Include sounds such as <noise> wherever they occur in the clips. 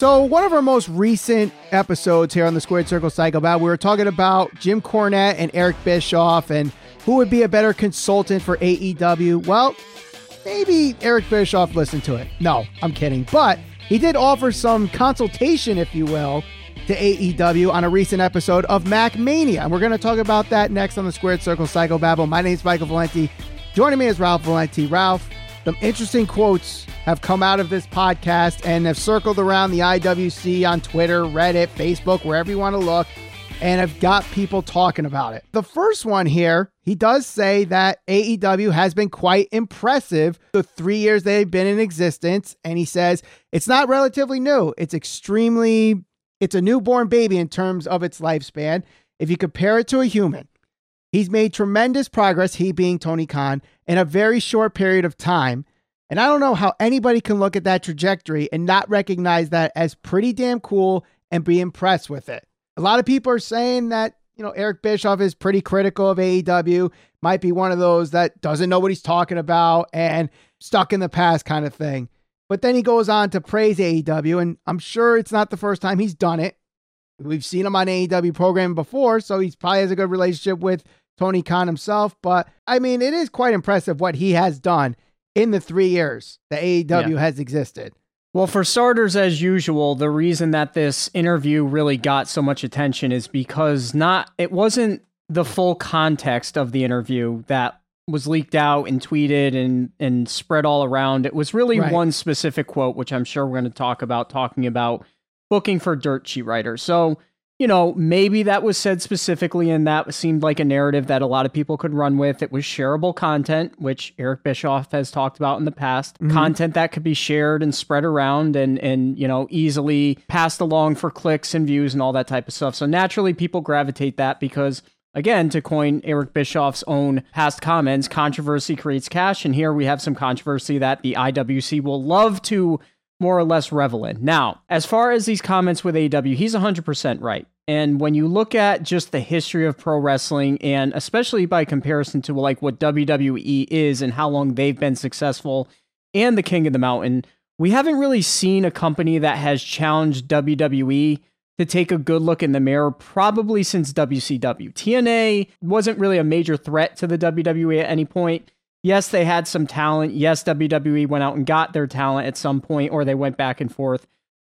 So, one of our most recent episodes here on the Squared Circle Psychobabble, we were talking about Jim Cornette and Eric Bischoff and who would be a better consultant for AEW. Well, maybe Eric Bischoff listened to it. No, I'm kidding. But he did offer some consultation, if you will, to AEW on a recent episode of Mac Mania. And we're going to talk about that next on the Squared Circle Psychobabble. My name is Michael Valenti. Joining me is Ralph Valenti. Ralph, some interesting quotes have come out of this podcast and have circled around the IWC on Twitter, Reddit, Facebook, wherever you want to look, and have got people talking about it. The first one here, he does say that AEW has been quite impressive the three years they've been in existence. And he says it's not relatively new, it's extremely, it's a newborn baby in terms of its lifespan. If you compare it to a human, He's made tremendous progress, he being Tony Khan, in a very short period of time. And I don't know how anybody can look at that trajectory and not recognize that as pretty damn cool and be impressed with it. A lot of people are saying that, you know, Eric Bischoff is pretty critical of AEW, might be one of those that doesn't know what he's talking about and stuck in the past kind of thing. But then he goes on to praise AEW, and I'm sure it's not the first time he's done it. We've seen him on AEW program before, so he probably has a good relationship with Tony Khan himself. But I mean, it is quite impressive what he has done in the three years that AEW yeah. has existed. Well, for starters, as usual, the reason that this interview really got so much attention is because not it wasn't the full context of the interview that was leaked out and tweeted and and spread all around. It was really right. one specific quote, which I'm sure we're going to talk about, talking about booking for dirt sheet writers. So you know, maybe that was said specifically and that seemed like a narrative that a lot of people could run with. It was shareable content, which Eric Bischoff has talked about in the past. Mm-hmm. Content that could be shared and spread around and and you know, easily passed along for clicks and views and all that type of stuff. So naturally people gravitate that because Again, to coin Eric Bischoff's own past comments, controversy creates cash. And here we have some controversy that the IWC will love to more or less revel in. Now, as far as these comments with AW, he's 100% right. And when you look at just the history of pro wrestling, and especially by comparison to like what WWE is and how long they've been successful and the King of the Mountain, we haven't really seen a company that has challenged WWE to take a good look in the mirror probably since WCW. TNA wasn't really a major threat to the WWE at any point yes, they had some talent. Yes, WWE went out and got their talent at some point, or they went back and forth.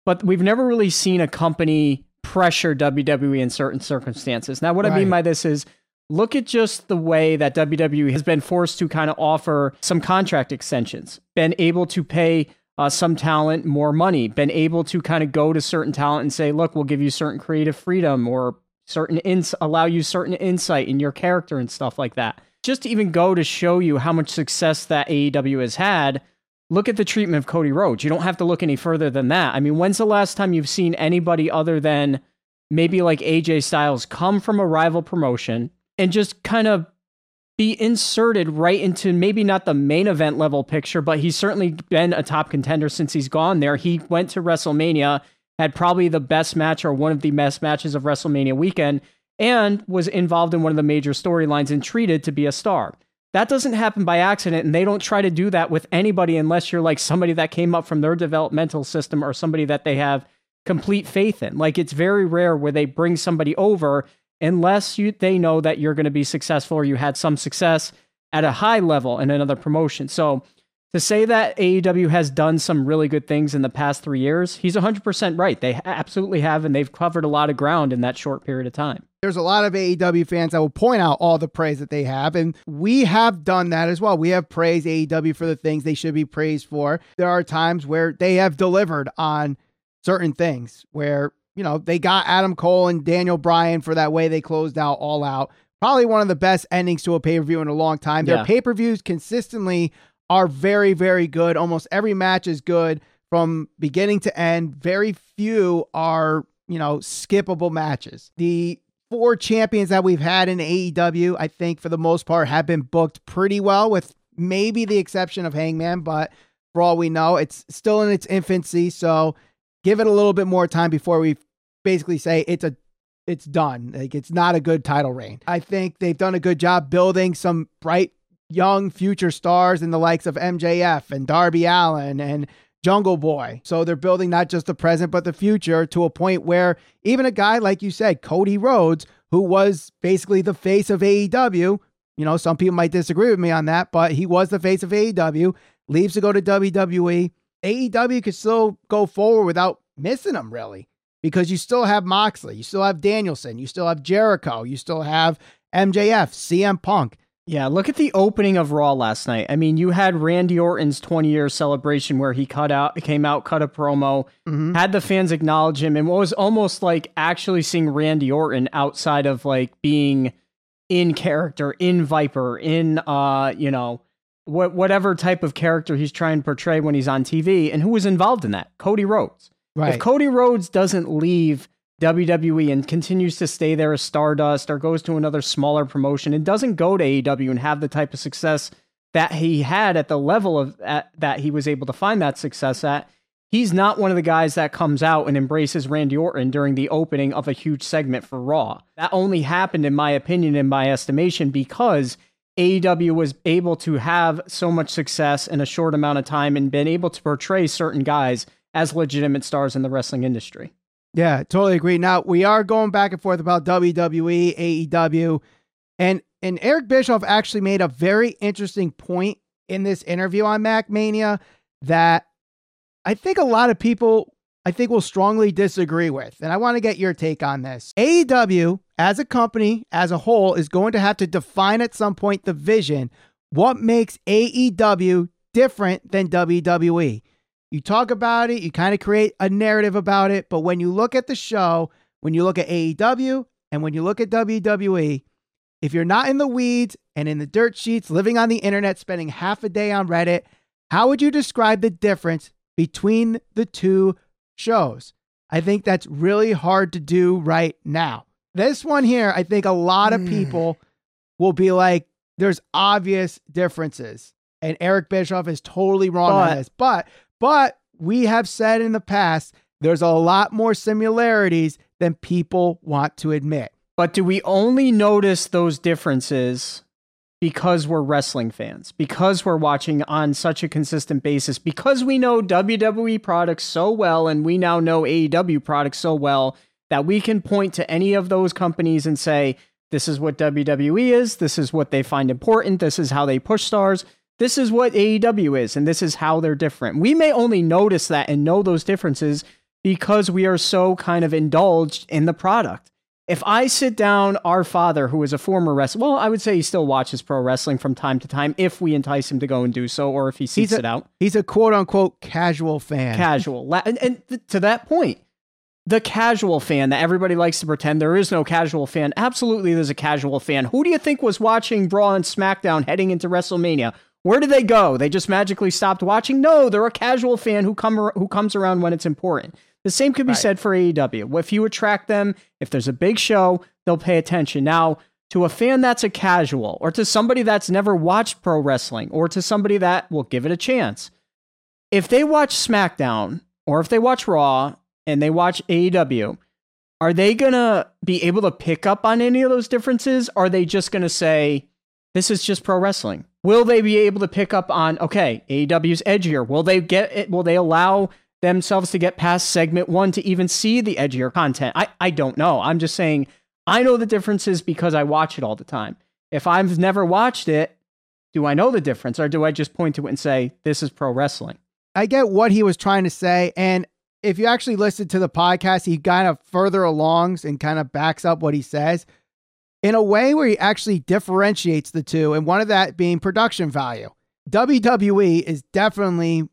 But we've never really seen a company pressure WWE in certain circumstances. Now, what right. I mean by this is look at just the way that WWE has been forced to kind of offer some contract extensions, been able to pay uh, some talent more money, been able to kind of go to certain talent and say, look, we'll give you certain creative freedom or certain ins- allow you certain insight in your character and stuff like that just to even go to show you how much success that AEW has had, look at the treatment of Cody Rhodes. You don't have to look any further than that. I mean, when's the last time you've seen anybody other than maybe like AJ Styles come from a rival promotion and just kind of be inserted right into maybe not the main event level picture, but he's certainly been a top contender since he's gone there. He went to WrestleMania, had probably the best match or one of the best matches of WrestleMania weekend, and was involved in one of the major storylines and treated to be a star. That doesn't happen by accident, and they don't try to do that with anybody unless you're like somebody that came up from their developmental system or somebody that they have complete faith in. Like it's very rare where they bring somebody over unless you they know that you're going to be successful or you had some success at a high level in another promotion. So to say that AEW has done some really good things in the past three years, he's 100% right. They absolutely have, and they've covered a lot of ground in that short period of time. There's a lot of AEW fans that will point out all the praise that they have, and we have done that as well. We have praised AEW for the things they should be praised for. There are times where they have delivered on certain things, where, you know, they got Adam Cole and Daniel Bryan for that way they closed out All Out. Probably one of the best endings to a pay per view in a long time. Their yeah. pay per views consistently are very, very good. Almost every match is good from beginning to end. Very few are, you know, skippable matches. The four champions that we've had in AEW, I think for the most part, have been booked pretty well, with maybe the exception of Hangman, but for all we know, it's still in its infancy. So give it a little bit more time before we basically say it's a it's done. Like it's not a good title reign. I think they've done a good job building some bright young future stars in the likes of MJF and Darby Allin and Jungle Boy. So they're building not just the present, but the future to a point where even a guy, like you said, Cody Rhodes, who was basically the face of AEW, you know, some people might disagree with me on that, but he was the face of AEW, leaves to go to WWE. AEW could still go forward without missing him, really, because you still have Moxley, you still have Danielson, you still have Jericho, you still have MJF, CM Punk. Yeah, look at the opening of Raw last night. I mean, you had Randy Orton's 20 year celebration where he cut out, came out, cut a promo, mm-hmm. had the fans acknowledge him, and what was almost like actually seeing Randy Orton outside of like being in character, in Viper, in uh, you know, what whatever type of character he's trying to portray when he's on TV, and who was involved in that? Cody Rhodes. Right. If Cody Rhodes doesn't leave WWE and continues to stay there as Stardust or goes to another smaller promotion and doesn't go to AEW and have the type of success that he had at the level of at, that he was able to find that success at, he's not one of the guys that comes out and embraces Randy Orton during the opening of a huge segment for Raw. That only happened, in my opinion, in my estimation, because AEW was able to have so much success in a short amount of time and been able to portray certain guys as legitimate stars in the wrestling industry. Yeah, totally agree. Now we are going back and forth about WWE, AEW, and and Eric Bischoff actually made a very interesting point in this interview on Mac Mania that I think a lot of people I think will strongly disagree with. And I want to get your take on this. AEW as a company as a whole is going to have to define at some point the vision what makes AEW different than WWE. You talk about it, you kind of create a narrative about it, but when you look at the show, when you look at AEW and when you look at WWE, if you're not in the weeds and in the dirt sheets, living on the internet, spending half a day on Reddit, how would you describe the difference between the two shows? I think that's really hard to do right now. This one here, I think a lot of hmm. people will be like, there's obvious differences. And Eric Bischoff is totally wrong but, on this. But but we have said in the past, there's a lot more similarities than people want to admit. But do we only notice those differences because we're wrestling fans, because we're watching on such a consistent basis, because we know WWE products so well and we now know AEW products so well that we can point to any of those companies and say, this is what WWE is, this is what they find important, this is how they push stars. This is what AEW is, and this is how they're different. We may only notice that and know those differences because we are so kind of indulged in the product. If I sit down, our father, who is a former wrestler, well, I would say he still watches pro wrestling from time to time if we entice him to go and do so, or if he seeks a, it out. He's a quote unquote casual fan. Casual. And, and th- to that point, the casual fan that everybody likes to pretend there is no casual fan. Absolutely, there's a casual fan. Who do you think was watching Raw and SmackDown heading into WrestleMania? Where did they go? They just magically stopped watching? No, they're a casual fan who come who comes around when it's important. The same could be right. said for AEW. If you attract them, if there's a big show, they'll pay attention. Now, to a fan that's a casual, or to somebody that's never watched pro wrestling, or to somebody that will give it a chance, if they watch SmackDown or if they watch Raw and they watch AEW, are they gonna be able to pick up on any of those differences? Are they just gonna say, this is just pro wrestling? Will they be able to pick up on okay, AEW's edgier? Will they get it? Will they allow themselves to get past segment one to even see the edgier content? I, I don't know. I'm just saying I know the differences because I watch it all the time. If I've never watched it, do I know the difference or do I just point to it and say, this is pro wrestling? I get what he was trying to say. And if you actually listen to the podcast, he kind of further alongs and kind of backs up what he says in a way where he actually differentiates the two, and one of that being production value. WWE is definitely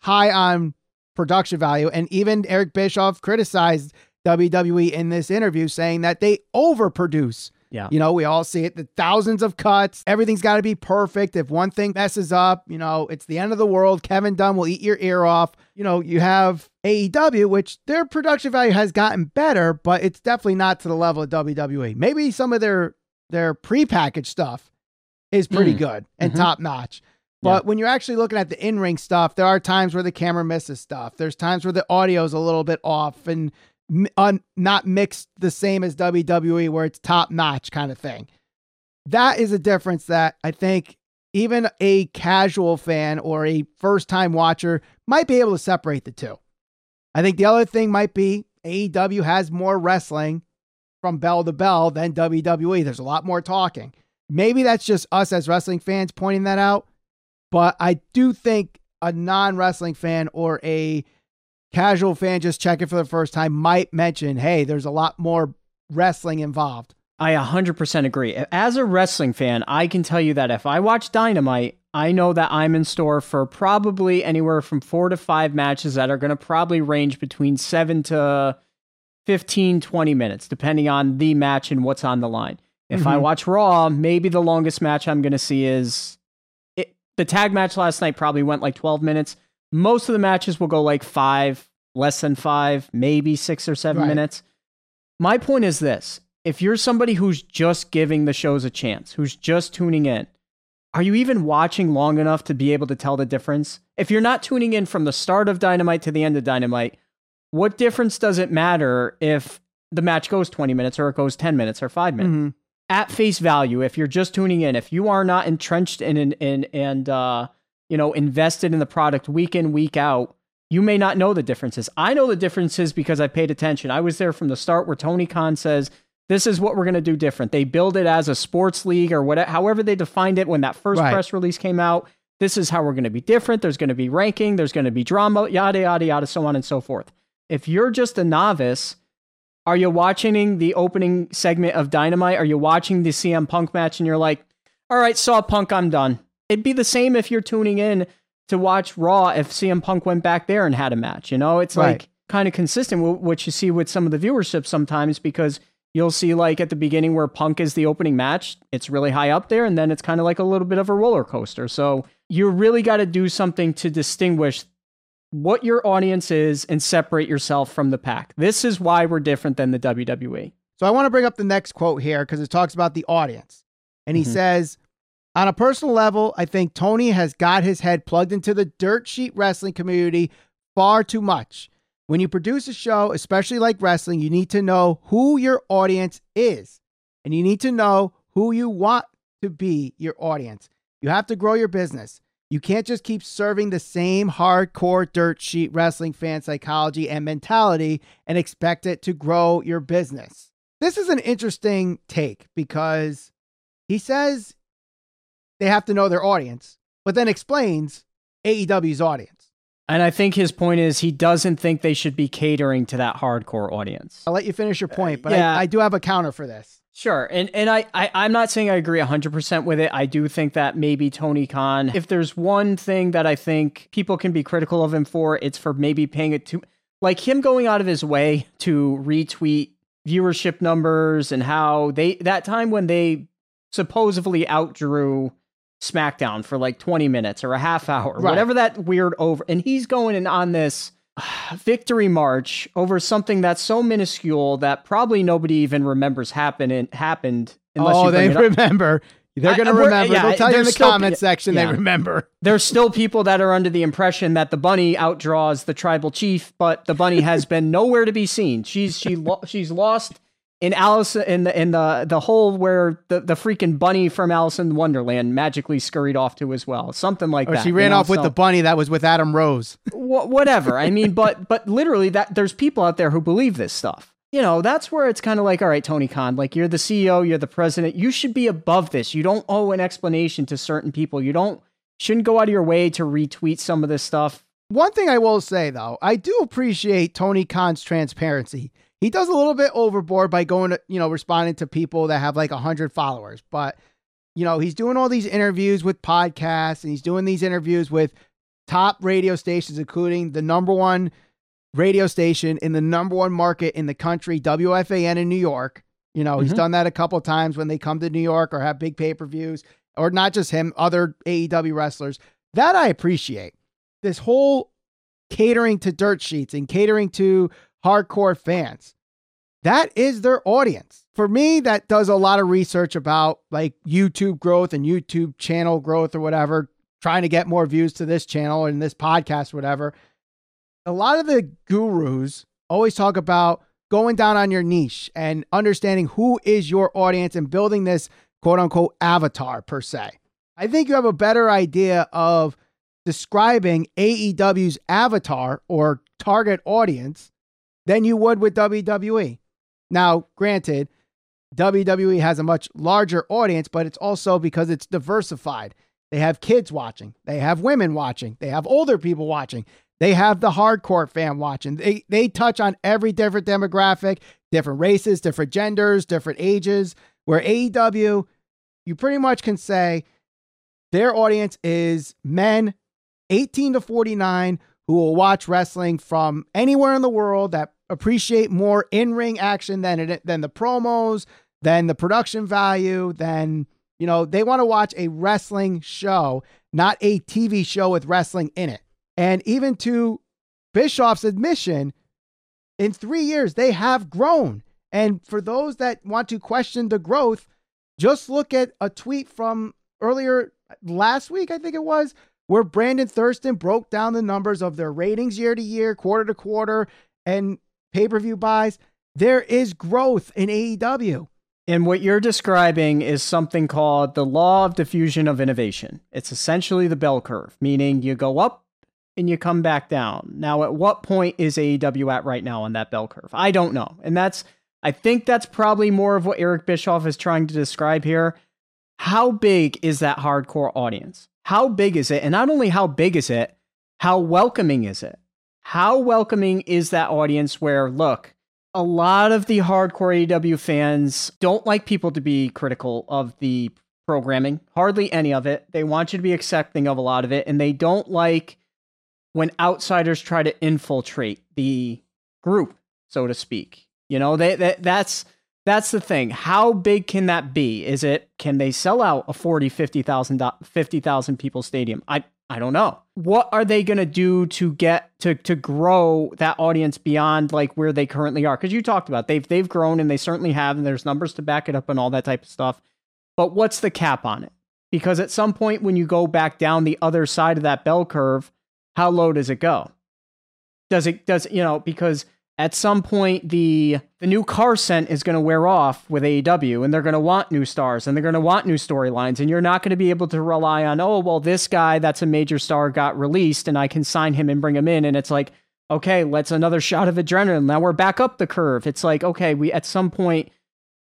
high on production value, and even Eric Bischoff criticized WWE in this interview, saying that they overproduce yeah. You know, we all see it the thousands of cuts. Everything's got to be perfect. If one thing messes up, you know, it's the end of the world. Kevin Dunn will eat your ear off. You know, you have AEW, which their production value has gotten better, but it's definitely not to the level of WWE. Maybe some of their their prepackaged stuff is pretty mm. good and mm-hmm. top notch. But yeah. when you're actually looking at the in ring stuff, there are times where the camera misses stuff. There's times where the audio is a little bit off and un, not mixed the same as WWE, where it's top notch kind of thing. That is a difference that I think even a casual fan or a first time watcher might be able to separate the two. I think the other thing might be AEW has more wrestling from bell to bell than WWE. There's a lot more talking. Maybe that's just us as wrestling fans pointing that out, but I do think a non wrestling fan or a casual fan just checking for the first time might mention, hey, there's a lot more wrestling involved. I 100% agree. As a wrestling fan, I can tell you that if I watch Dynamite, I know that I'm in store for probably anywhere from four to five matches that are going to probably range between seven to 15, 20 minutes, depending on the match and what's on the line. If mm-hmm. I watch Raw, maybe the longest match I'm going to see is it, the tag match last night probably went like 12 minutes. Most of the matches will go like five, less than five, maybe six or seven right. minutes. My point is this if you're somebody who's just giving the shows a chance, who's just tuning in, are you even watching long enough to be able to tell the difference? If you're not tuning in from the start of Dynamite to the end of Dynamite, what difference does it matter if the match goes 20 minutes or it goes 10 minutes or 5 minutes? Mm-hmm. At face value, if you're just tuning in, if you are not entrenched in, in, in and uh, you know, invested in the product week in, week out, you may not know the differences. I know the differences because I paid attention. I was there from the start where Tony Khan says, this is what we're going to do different. They build it as a sports league or whatever, however they defined it when that first right. press release came out. This is how we're going to be different. There's going to be ranking. There's going to be drama, yada, yada, yada, so on and so forth. If you're just a novice, are you watching the opening segment of Dynamite? Are you watching the CM Punk match and you're like, all right, saw Punk, I'm done. It'd be the same if you're tuning in to watch Raw if CM Punk went back there and had a match. You know, it's right. like kind of consistent with what you see with some of the viewership sometimes because You'll see like at the beginning where Punk is the opening match, it's really high up there, and then it's kind of like a little bit of a roller coaster. So you really got to do something to distinguish what your audience is and separate yourself from the pack. This is why we're different than the WWE. So I want to bring up the next quote here because it talks about the audience. And he mm-hmm. says, on a personal level, I think Tony has got his head plugged into the dirt sheet wrestling community far too much. When you produce a show, especially like wrestling, you need to know who your audience is and you need to know who you want to be your audience. You have to grow your business. You can't just keep serving the same hardcore dirt sheet wrestling fan psychology and mentality and expect it to grow your business. This is an interesting take because he says they have to know their audience, but then explains AEW's audience. And I think his point is he doesn't think they should be catering to that hardcore audience. I'll let you finish your point, but uh, yeah. I, I, do have a counter for this. Sure. And and I, I, I'm not saying I agree 100% with it. I do think that maybe Tony Khan, if there's one thing that I think people can be critical of him for, it's for maybe paying it to, like him going out of his way to retweet viewership numbers and how they, that time when they supposedly outdrew SmackDown for like 20 minutes or a half hour, right. whatever that weird over. And he's going in on this <sighs> victory march over something that's so minuscule that probably nobody even remembers happened happened. oh, they remember. They're going to uh, remember. Yeah, They'll tell you in the comment section yeah. they remember. There's still people that are under the impression that the bunny outdraws the tribal chief, but the bunny has been <laughs> nowhere to be seen. She's she lo- she's lost in Alice in the in the the hole where the, the freaking bunny from Alice in Wonderland magically scurried off to as well, something like oh, or that. She ran you know? off with so, the bunny that was with Adam Rose. Wh- whatever. I mean, but <laughs> but literally that there's people out there who believe this stuff. You know, that's where it's kind of like, all right, Tony Khan, like you're the CEO, you're the president, you should be above this. You don't owe an explanation to certain people. You don't shouldn't go out of your way to retweet some of this stuff. One thing I will say though, I do appreciate Tony Khan's transparency he does a little bit overboard by going to, you know, responding to people that have like 100 followers. But, you know, he's doing all these interviews with podcasts and he's doing these interviews with top radio stations, including the number one radio station in the number one market in the country, WFAN in New York. You know, mm-hmm. he's done that a couple times when they come to New York or have big pay per views, or not just him, other AEW wrestlers. That I appreciate. This whole catering to dirt sheets and catering to hardcore fans. That is their audience. For me, that does a lot of research about like YouTube growth and YouTube channel growth or whatever, trying to get more views to this channel and this podcast, or whatever. A lot of the gurus always talk about going down on your niche and understanding who is your audience and building this quote unquote avatar per se. I think you have a better idea of describing AEW's avatar or target audience than you would with WWE. Now, granted, WWE has a much larger audience, but it's also because it's diversified. They have kids watching, they have women watching, they have older people watching, they have the hardcore fan watching. They they touch on every different demographic, different races, different genders, different ages. Where AEW, you pretty much can say their audience is men 18 to 49 who will watch wrestling from anywhere in the world that appreciate more in-ring action than it, than the promos, than the production value, than you know, they want to watch a wrestling show, not a TV show with wrestling in it. And even to Bischoff's admission, in three years, they have grown. And for those that want to question the growth, just look at a tweet from earlier last week, I think it was, where Brandon Thurston broke down the numbers of their ratings year to year, quarter to quarter, and pay per view buys. There is growth in AEW. And what you're describing is something called the law of diffusion of innovation. It's essentially the bell curve, meaning you go up and you come back down. Now, at what point is AEW at right now on that bell curve? I don't know. And that's, I think that's probably more of what Eric Bischoff is trying to describe here. How big is that hardcore audience? How big is it? And not only how big is it, how welcoming is it? How welcoming is that audience where, look, a lot of the hardcore AEW fans don't like people to be critical of the programming, hardly any of it. They want you to be accepting of a lot of it, and they don't like when outsiders try to infiltrate the group, so to speak. You know, they, they that's that's the thing. How big can that be? Is it can they sell out a 40, 50,000 50,000 people stadium? I I don't know. What are they going to do to get to to grow that audience beyond like where they currently are? Cuz you talked about they've they've grown and they certainly have and there's numbers to back it up and all that type of stuff. But what's the cap on it? Because at some point when you go back down the other side of that bell curve, how low does it go? Does it does you know because at some point the the new car scent is going to wear off with AEW and they're going to want new stars and they're going to want new storylines and you're not going to be able to rely on oh well this guy that's a major star got released and I can sign him and bring him in and it's like okay let's another shot of adrenaline. Now we're back up the curve. It's like okay we at some point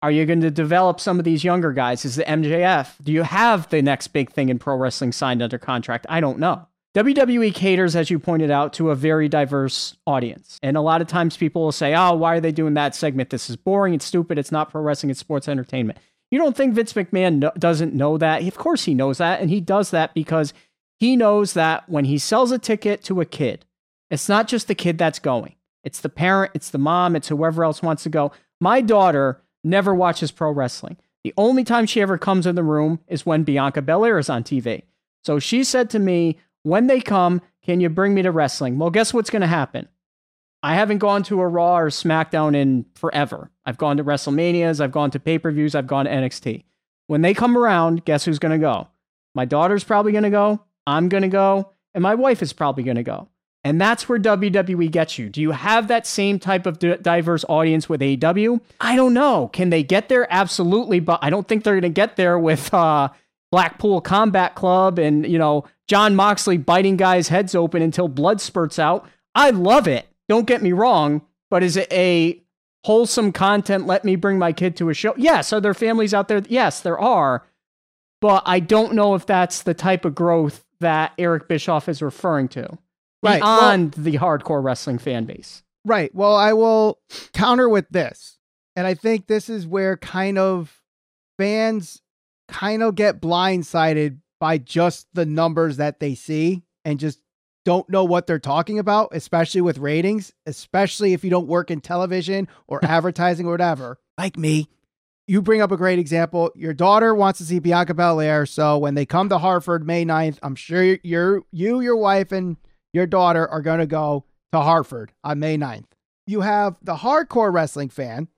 are you going to develop some of these younger guys? Is the MJF do you have the next big thing in pro wrestling signed under contract? I don't know WWE caters, as you pointed out, to a very diverse audience. And a lot of times people will say, oh, why are they doing that segment? This is boring. It's stupid. It's not pro wrestling. It's sports entertainment. You don't think Vince McMahon no- doesn't know that? Of course he knows that. And he does that because he knows that when he sells a ticket to a kid, it's not just the kid that's going, it's the parent, it's the mom, it's whoever else wants to go. My daughter never watches pro wrestling. The only time she ever comes in the room is when Bianca Belair is on TV. So she said to me, when they come, can you bring me to wrestling? Well, guess what's going to happen? I haven't gone to a Raw or SmackDown in forever. I've gone to WrestleManias, I've gone to pay per views, I've gone to NXT. When they come around, guess who's going to go? My daughter's probably going to go, I'm going to go, and my wife is probably going to go. And that's where WWE gets you. Do you have that same type of diverse audience with AEW? I don't know. Can they get there? Absolutely, but I don't think they're going to get there with uh, Blackpool Combat Club and, you know, Jon Moxley biting guys' heads open until blood spurts out. I love it. Don't get me wrong, but is it a wholesome content? Let me bring my kid to a show. Yes. Are there families out there? Yes, there are. But I don't know if that's the type of growth that Eric Bischoff is referring to right. beyond well, the hardcore wrestling fan base. Right. Well, I will counter with this. And I think this is where kind of fans kind of get blindsided by just the numbers that they see and just don't know what they're talking about, especially with ratings, especially if you don't work in television or <laughs> advertising or whatever, like me. You bring up a great example. Your daughter wants to see Bianca Belair. So when they come to Hartford May 9th, I'm sure you're, you, your wife, and your daughter are going to go to Hartford on May 9th. You have the hardcore wrestling fan,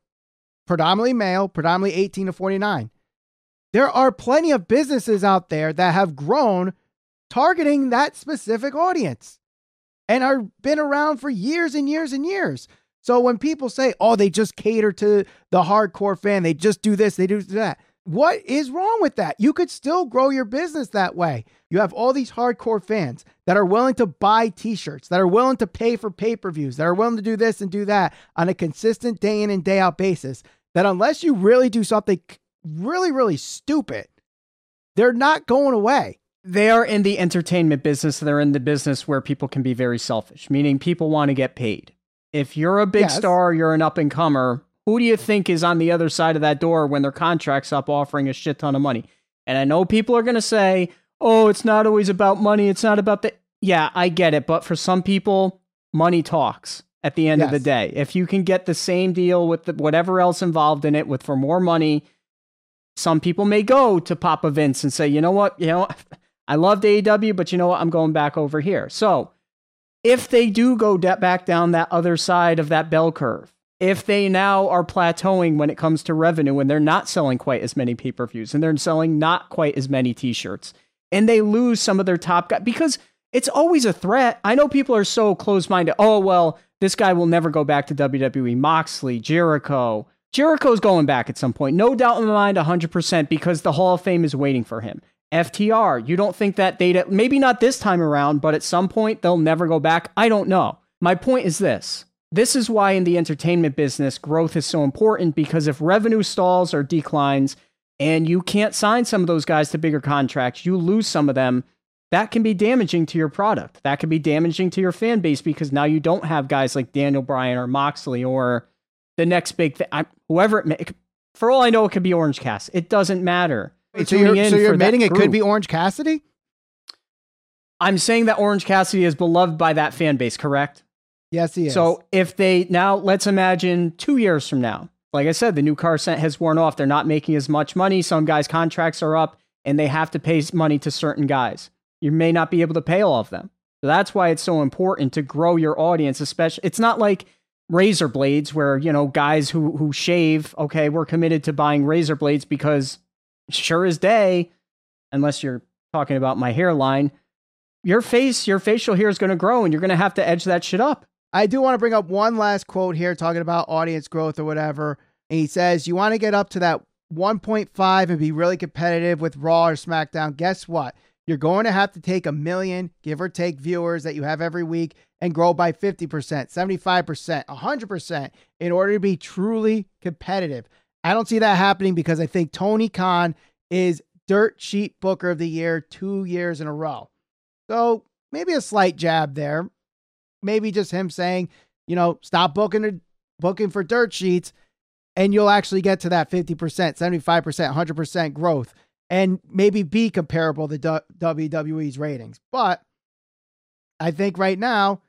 predominantly male, predominantly 18 to 49. There are plenty of businesses out there that have grown targeting that specific audience and are been around for years and years and years. So when people say, "Oh, they just cater to the hardcore fan, they just do this, they do that." what is wrong with that? You could still grow your business that way. You have all these hardcore fans that are willing to buy t shirts, that are willing to pay for pay per views, that are willing to do this and do that on a consistent day in and day out basis. That unless you really do something really, really stupid, they're not going away. They are in the entertainment business. They're in the business where people can be very selfish, meaning people want to get paid. If you're a big yes. star, you're an up and comer, who do you think is on the other side of that door when their contract's up offering a shit ton of money? And I know people are going to say, oh, it's not always about money. It's not about the. Yeah, I get it. But for some people, money talks at the end yes. of the day. If you can get the same deal with the, whatever else involved in it with for more money, some people may go to Papa Vince and say, you know what? You know, <laughs> I loved AEW, but you know what? I'm going back over here. So if they do go de- back down that other side of that bell curve, if they now are plateauing when it comes to revenue and they're not selling quite as many pay per views and they're selling not quite as many t shirts and they lose some of their top guys because it's always a threat. I know people are so close minded. Oh, well, this guy will never go back to WWE. Moxley, Jericho. Jericho's going back at some point. No doubt in my mind, 100%, because the Hall of Fame is waiting for him. FTR, you don't think that data, maybe not this time around, but at some point they'll never go back? I don't know. My point is this this is why in the entertainment business, growth is so important because if revenue stalls or declines and you can't sign some of those guys to bigger contracts, you lose some of them. That can be damaging to your product. That can be damaging to your fan base because now you don't have guys like Daniel Bryan or Moxley or the next big thing. Whoever it may, for all I know, it could be Orange Cass. It doesn't matter. so you're, so you're admitting it could be Orange Cassidy? I'm saying that Orange Cassidy is beloved by that fan base, correct? Yes, he is. So if they now let's imagine two years from now, like I said, the new car scent has worn off. They're not making as much money. Some guys' contracts are up and they have to pay money to certain guys. You may not be able to pay all of them. So that's why it's so important to grow your audience, especially it's not like razor blades where, you know, guys who who shave, okay, we're committed to buying razor blades because sure as day, unless you're talking about my hairline, your face, your facial hair is going to grow and you're going to have to edge that shit up. I do want to bring up one last quote here talking about audience growth or whatever. And he says, You want to get up to that 1.5 and be really competitive with Raw or SmackDown. Guess what? You're going to have to take a million, give or take, viewers that you have every week and grow by 50%, 75%, 100% in order to be truly competitive. I don't see that happening because I think Tony Khan is dirt sheet booker of the year two years in a row. So maybe a slight jab there maybe just him saying, you know, stop booking booking for dirt sheets and you'll actually get to that 50%, 75%, 100% growth and maybe be comparable to WWE's ratings. But I think right now,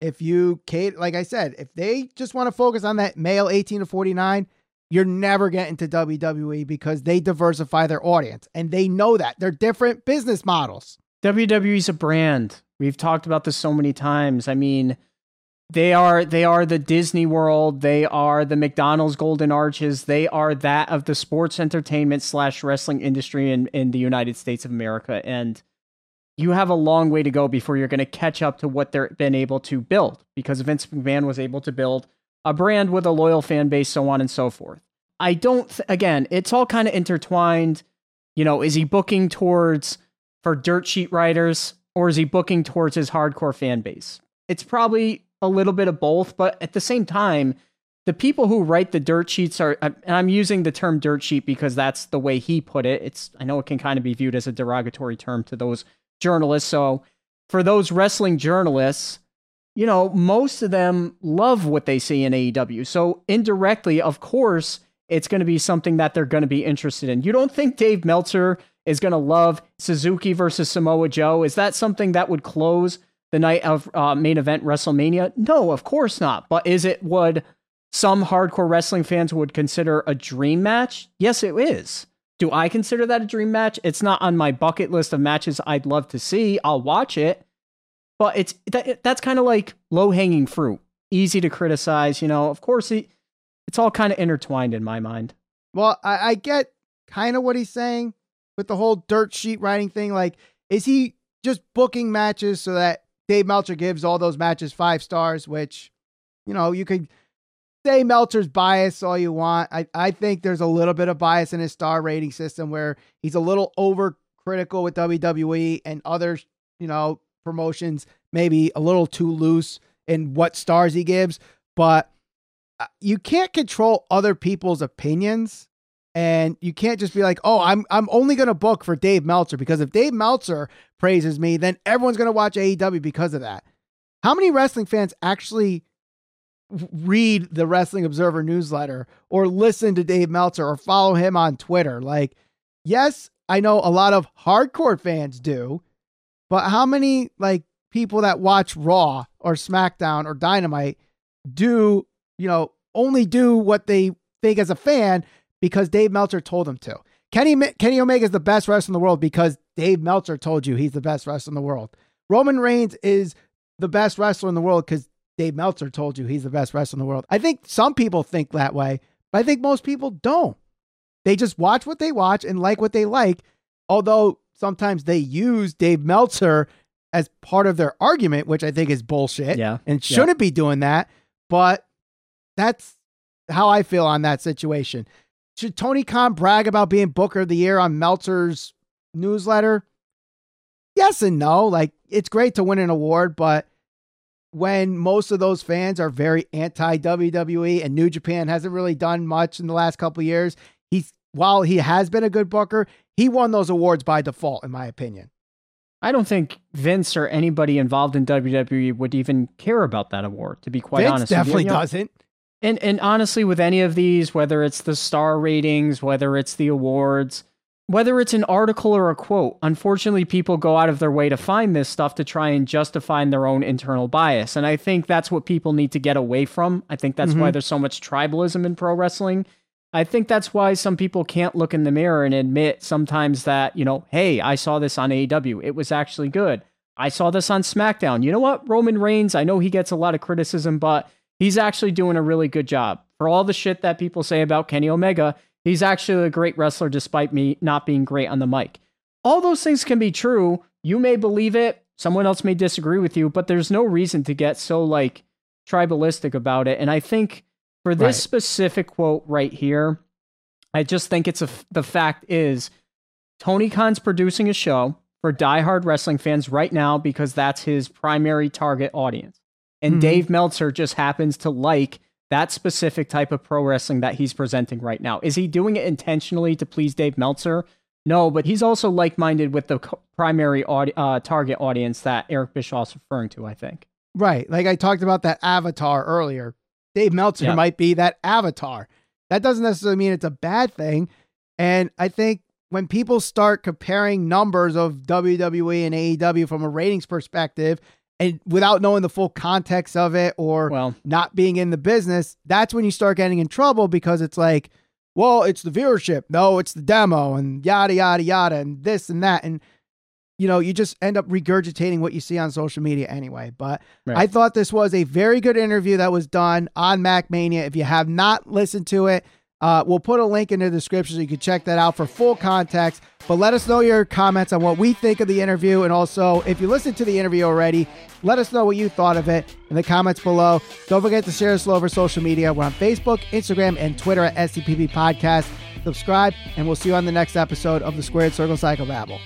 if you, Kate, like I said, if they just want to focus on that male 18 to 49, you're never getting to WWE because they diversify their audience and they know that. They're different business models. WWE's a brand. We've talked about this so many times. I mean, they are they are the Disney World. They are the McDonald's Golden Arches. They are that of the sports entertainment slash wrestling industry in in the United States of America. And you have a long way to go before you're going to catch up to what they've been able to build. Because Vince McMahon was able to build a brand with a loyal fan base, so on and so forth. I don't. Th- again, it's all kind of intertwined. You know, is he booking towards for dirt sheet writers? or is he booking towards his hardcore fan base? It's probably a little bit of both, but at the same time, the people who write the dirt sheets are, uh, and I'm using the term dirt sheet because that's the way he put it. It's, I know it can kind of be viewed as a derogatory term to those journalists. So for those wrestling journalists, you know, most of them love what they see in AEW. So indirectly, of course, it's going to be something that they're going to be interested in. You don't think Dave Meltzer is going to love Suzuki versus Samoa Joe? Is that something that would close the night of uh, main event WrestleMania? No, of course not. But is it what some hardcore wrestling fans would consider a dream match? Yes, it is. Do I consider that a dream match? It's not on my bucket list of matches I'd love to see. I'll watch it. But it's that, that's kind of like low hanging fruit, easy to criticize. You know, of course, it, it's all kind of intertwined in my mind. Well, I, I get kind of what he's saying, with the whole dirt sheet writing thing? Like, is he just booking matches so that Dave Meltzer gives all those matches five stars, which, you know, you could say Meltzer's bias all you want. I, I think there's a little bit of bias in his star rating system where he's a little overcritical with WWE and other, you know, promotions, maybe a little too loose in what stars he gives. But uh, you can't control other people's opinions. And you can't just be like, "Oh, I'm I'm only to book for Dave Meltzer because if Dave Meltzer praises me, then everyone's to watch AEW because of that." How many wrestling fans actually read the Wrestling Observer newsletter or listen to Dave Meltzer or follow him on Twitter. Like, yes, I know a lot of hardcore fans do, but how many like people that watch Raw or SmackDown or Dynamite do, you know, only do what they think as a fan because Dave Meltzer told him to? Kenny Kenny Omega is the best wrestler in the world because Dave Meltzer told you he's the best wrestler in the world. Roman Reigns is the best wrestler in the world because Dave Meltzer told you he's the best wrestler in the world. I think some people think that way, but I think most people don't. They just watch what they watch and like what they like, although sometimes they use Dave Meltzer as part of their argument, which I think is bullshit. Yeah. And shouldn't yeah. be doing that. But that's how I feel on that situation. Should Tony Khan brag about being Booker of the Year on Meltzer's newsletter? Yes and no. Like, it's great to win an award, but when most of those fans are very anti WWE and New Japan hasn't really done much in the last couple years. He's while he has been a good booker, he won those awards by default, in my opinion. I don't think Vince or anybody involved in WWE would even care about that award, to be quite Vince honest. Definitely you know, doesn't. And and honestly, with any of these, whether it's the star ratings, whether it's the awards, whether it's an article or a quote, unfortunately, people go out of their way to find this stuff to try and justify their own internal bias. And I think that's what people need to get away from. I think that's mm-hmm. why there's so much tribalism in pro wrestling. I think that's why some people can't look in the mirror and admit sometimes that, you know, hey, I saw this on AEW. It was actually good. I saw this on SmackDown. You know what? Roman Reigns, I know he gets a lot of criticism, but he's actually doing a really good job. For all the shit that people say about Kenny Omega, He's actually a great wrestler despite me not being great on the mic. All those things can be true. You may believe it, someone else may disagree with you, but there's no reason to get so like tribalistic about it. And I think for this right. specific quote right here, I just think it's a the fact is Tony Khan's producing a show for diehard wrestling fans right now because that's his primary target audience. And mm-hmm. Dave Meltzer just happens to like that specific type of pro wrestling that he's presenting right now. Is he doing it intentionally to please Dave Meltzer? No, but he's also like minded with the primary audi- uh, target audience that Eric Bischoff's referring to, I think. Right. Like I talked about that avatar earlier. Dave Meltzer might be that avatar. That doesn't necessarily mean it's a bad thing. And I think when people start comparing numbers of WWE and AEW from a ratings perspective and without knowing the full context of it or well, not being in the business, that's when you start getting in trouble because it's like, well, it's the viewership. No, it's the demo and yada, yada, yada, and this and that. And, you know, you just end up regurgitating what you see on social media anyway. But right. I thought this was a very good interview that was done on MacMania. If you have not listened to it, uh, we'll put a link in the description so you can check that out for full context. But let us know your comments on what we think of the interview. And also, if you listened to the interview already, let us know what you thought of it in the comments below. Don't forget to share us over social media. We're on Facebook, Instagram, and Twitter at SCPP Podcast. Subscribe, and we'll see you on the next episode of the Squared Circle Psychobabble.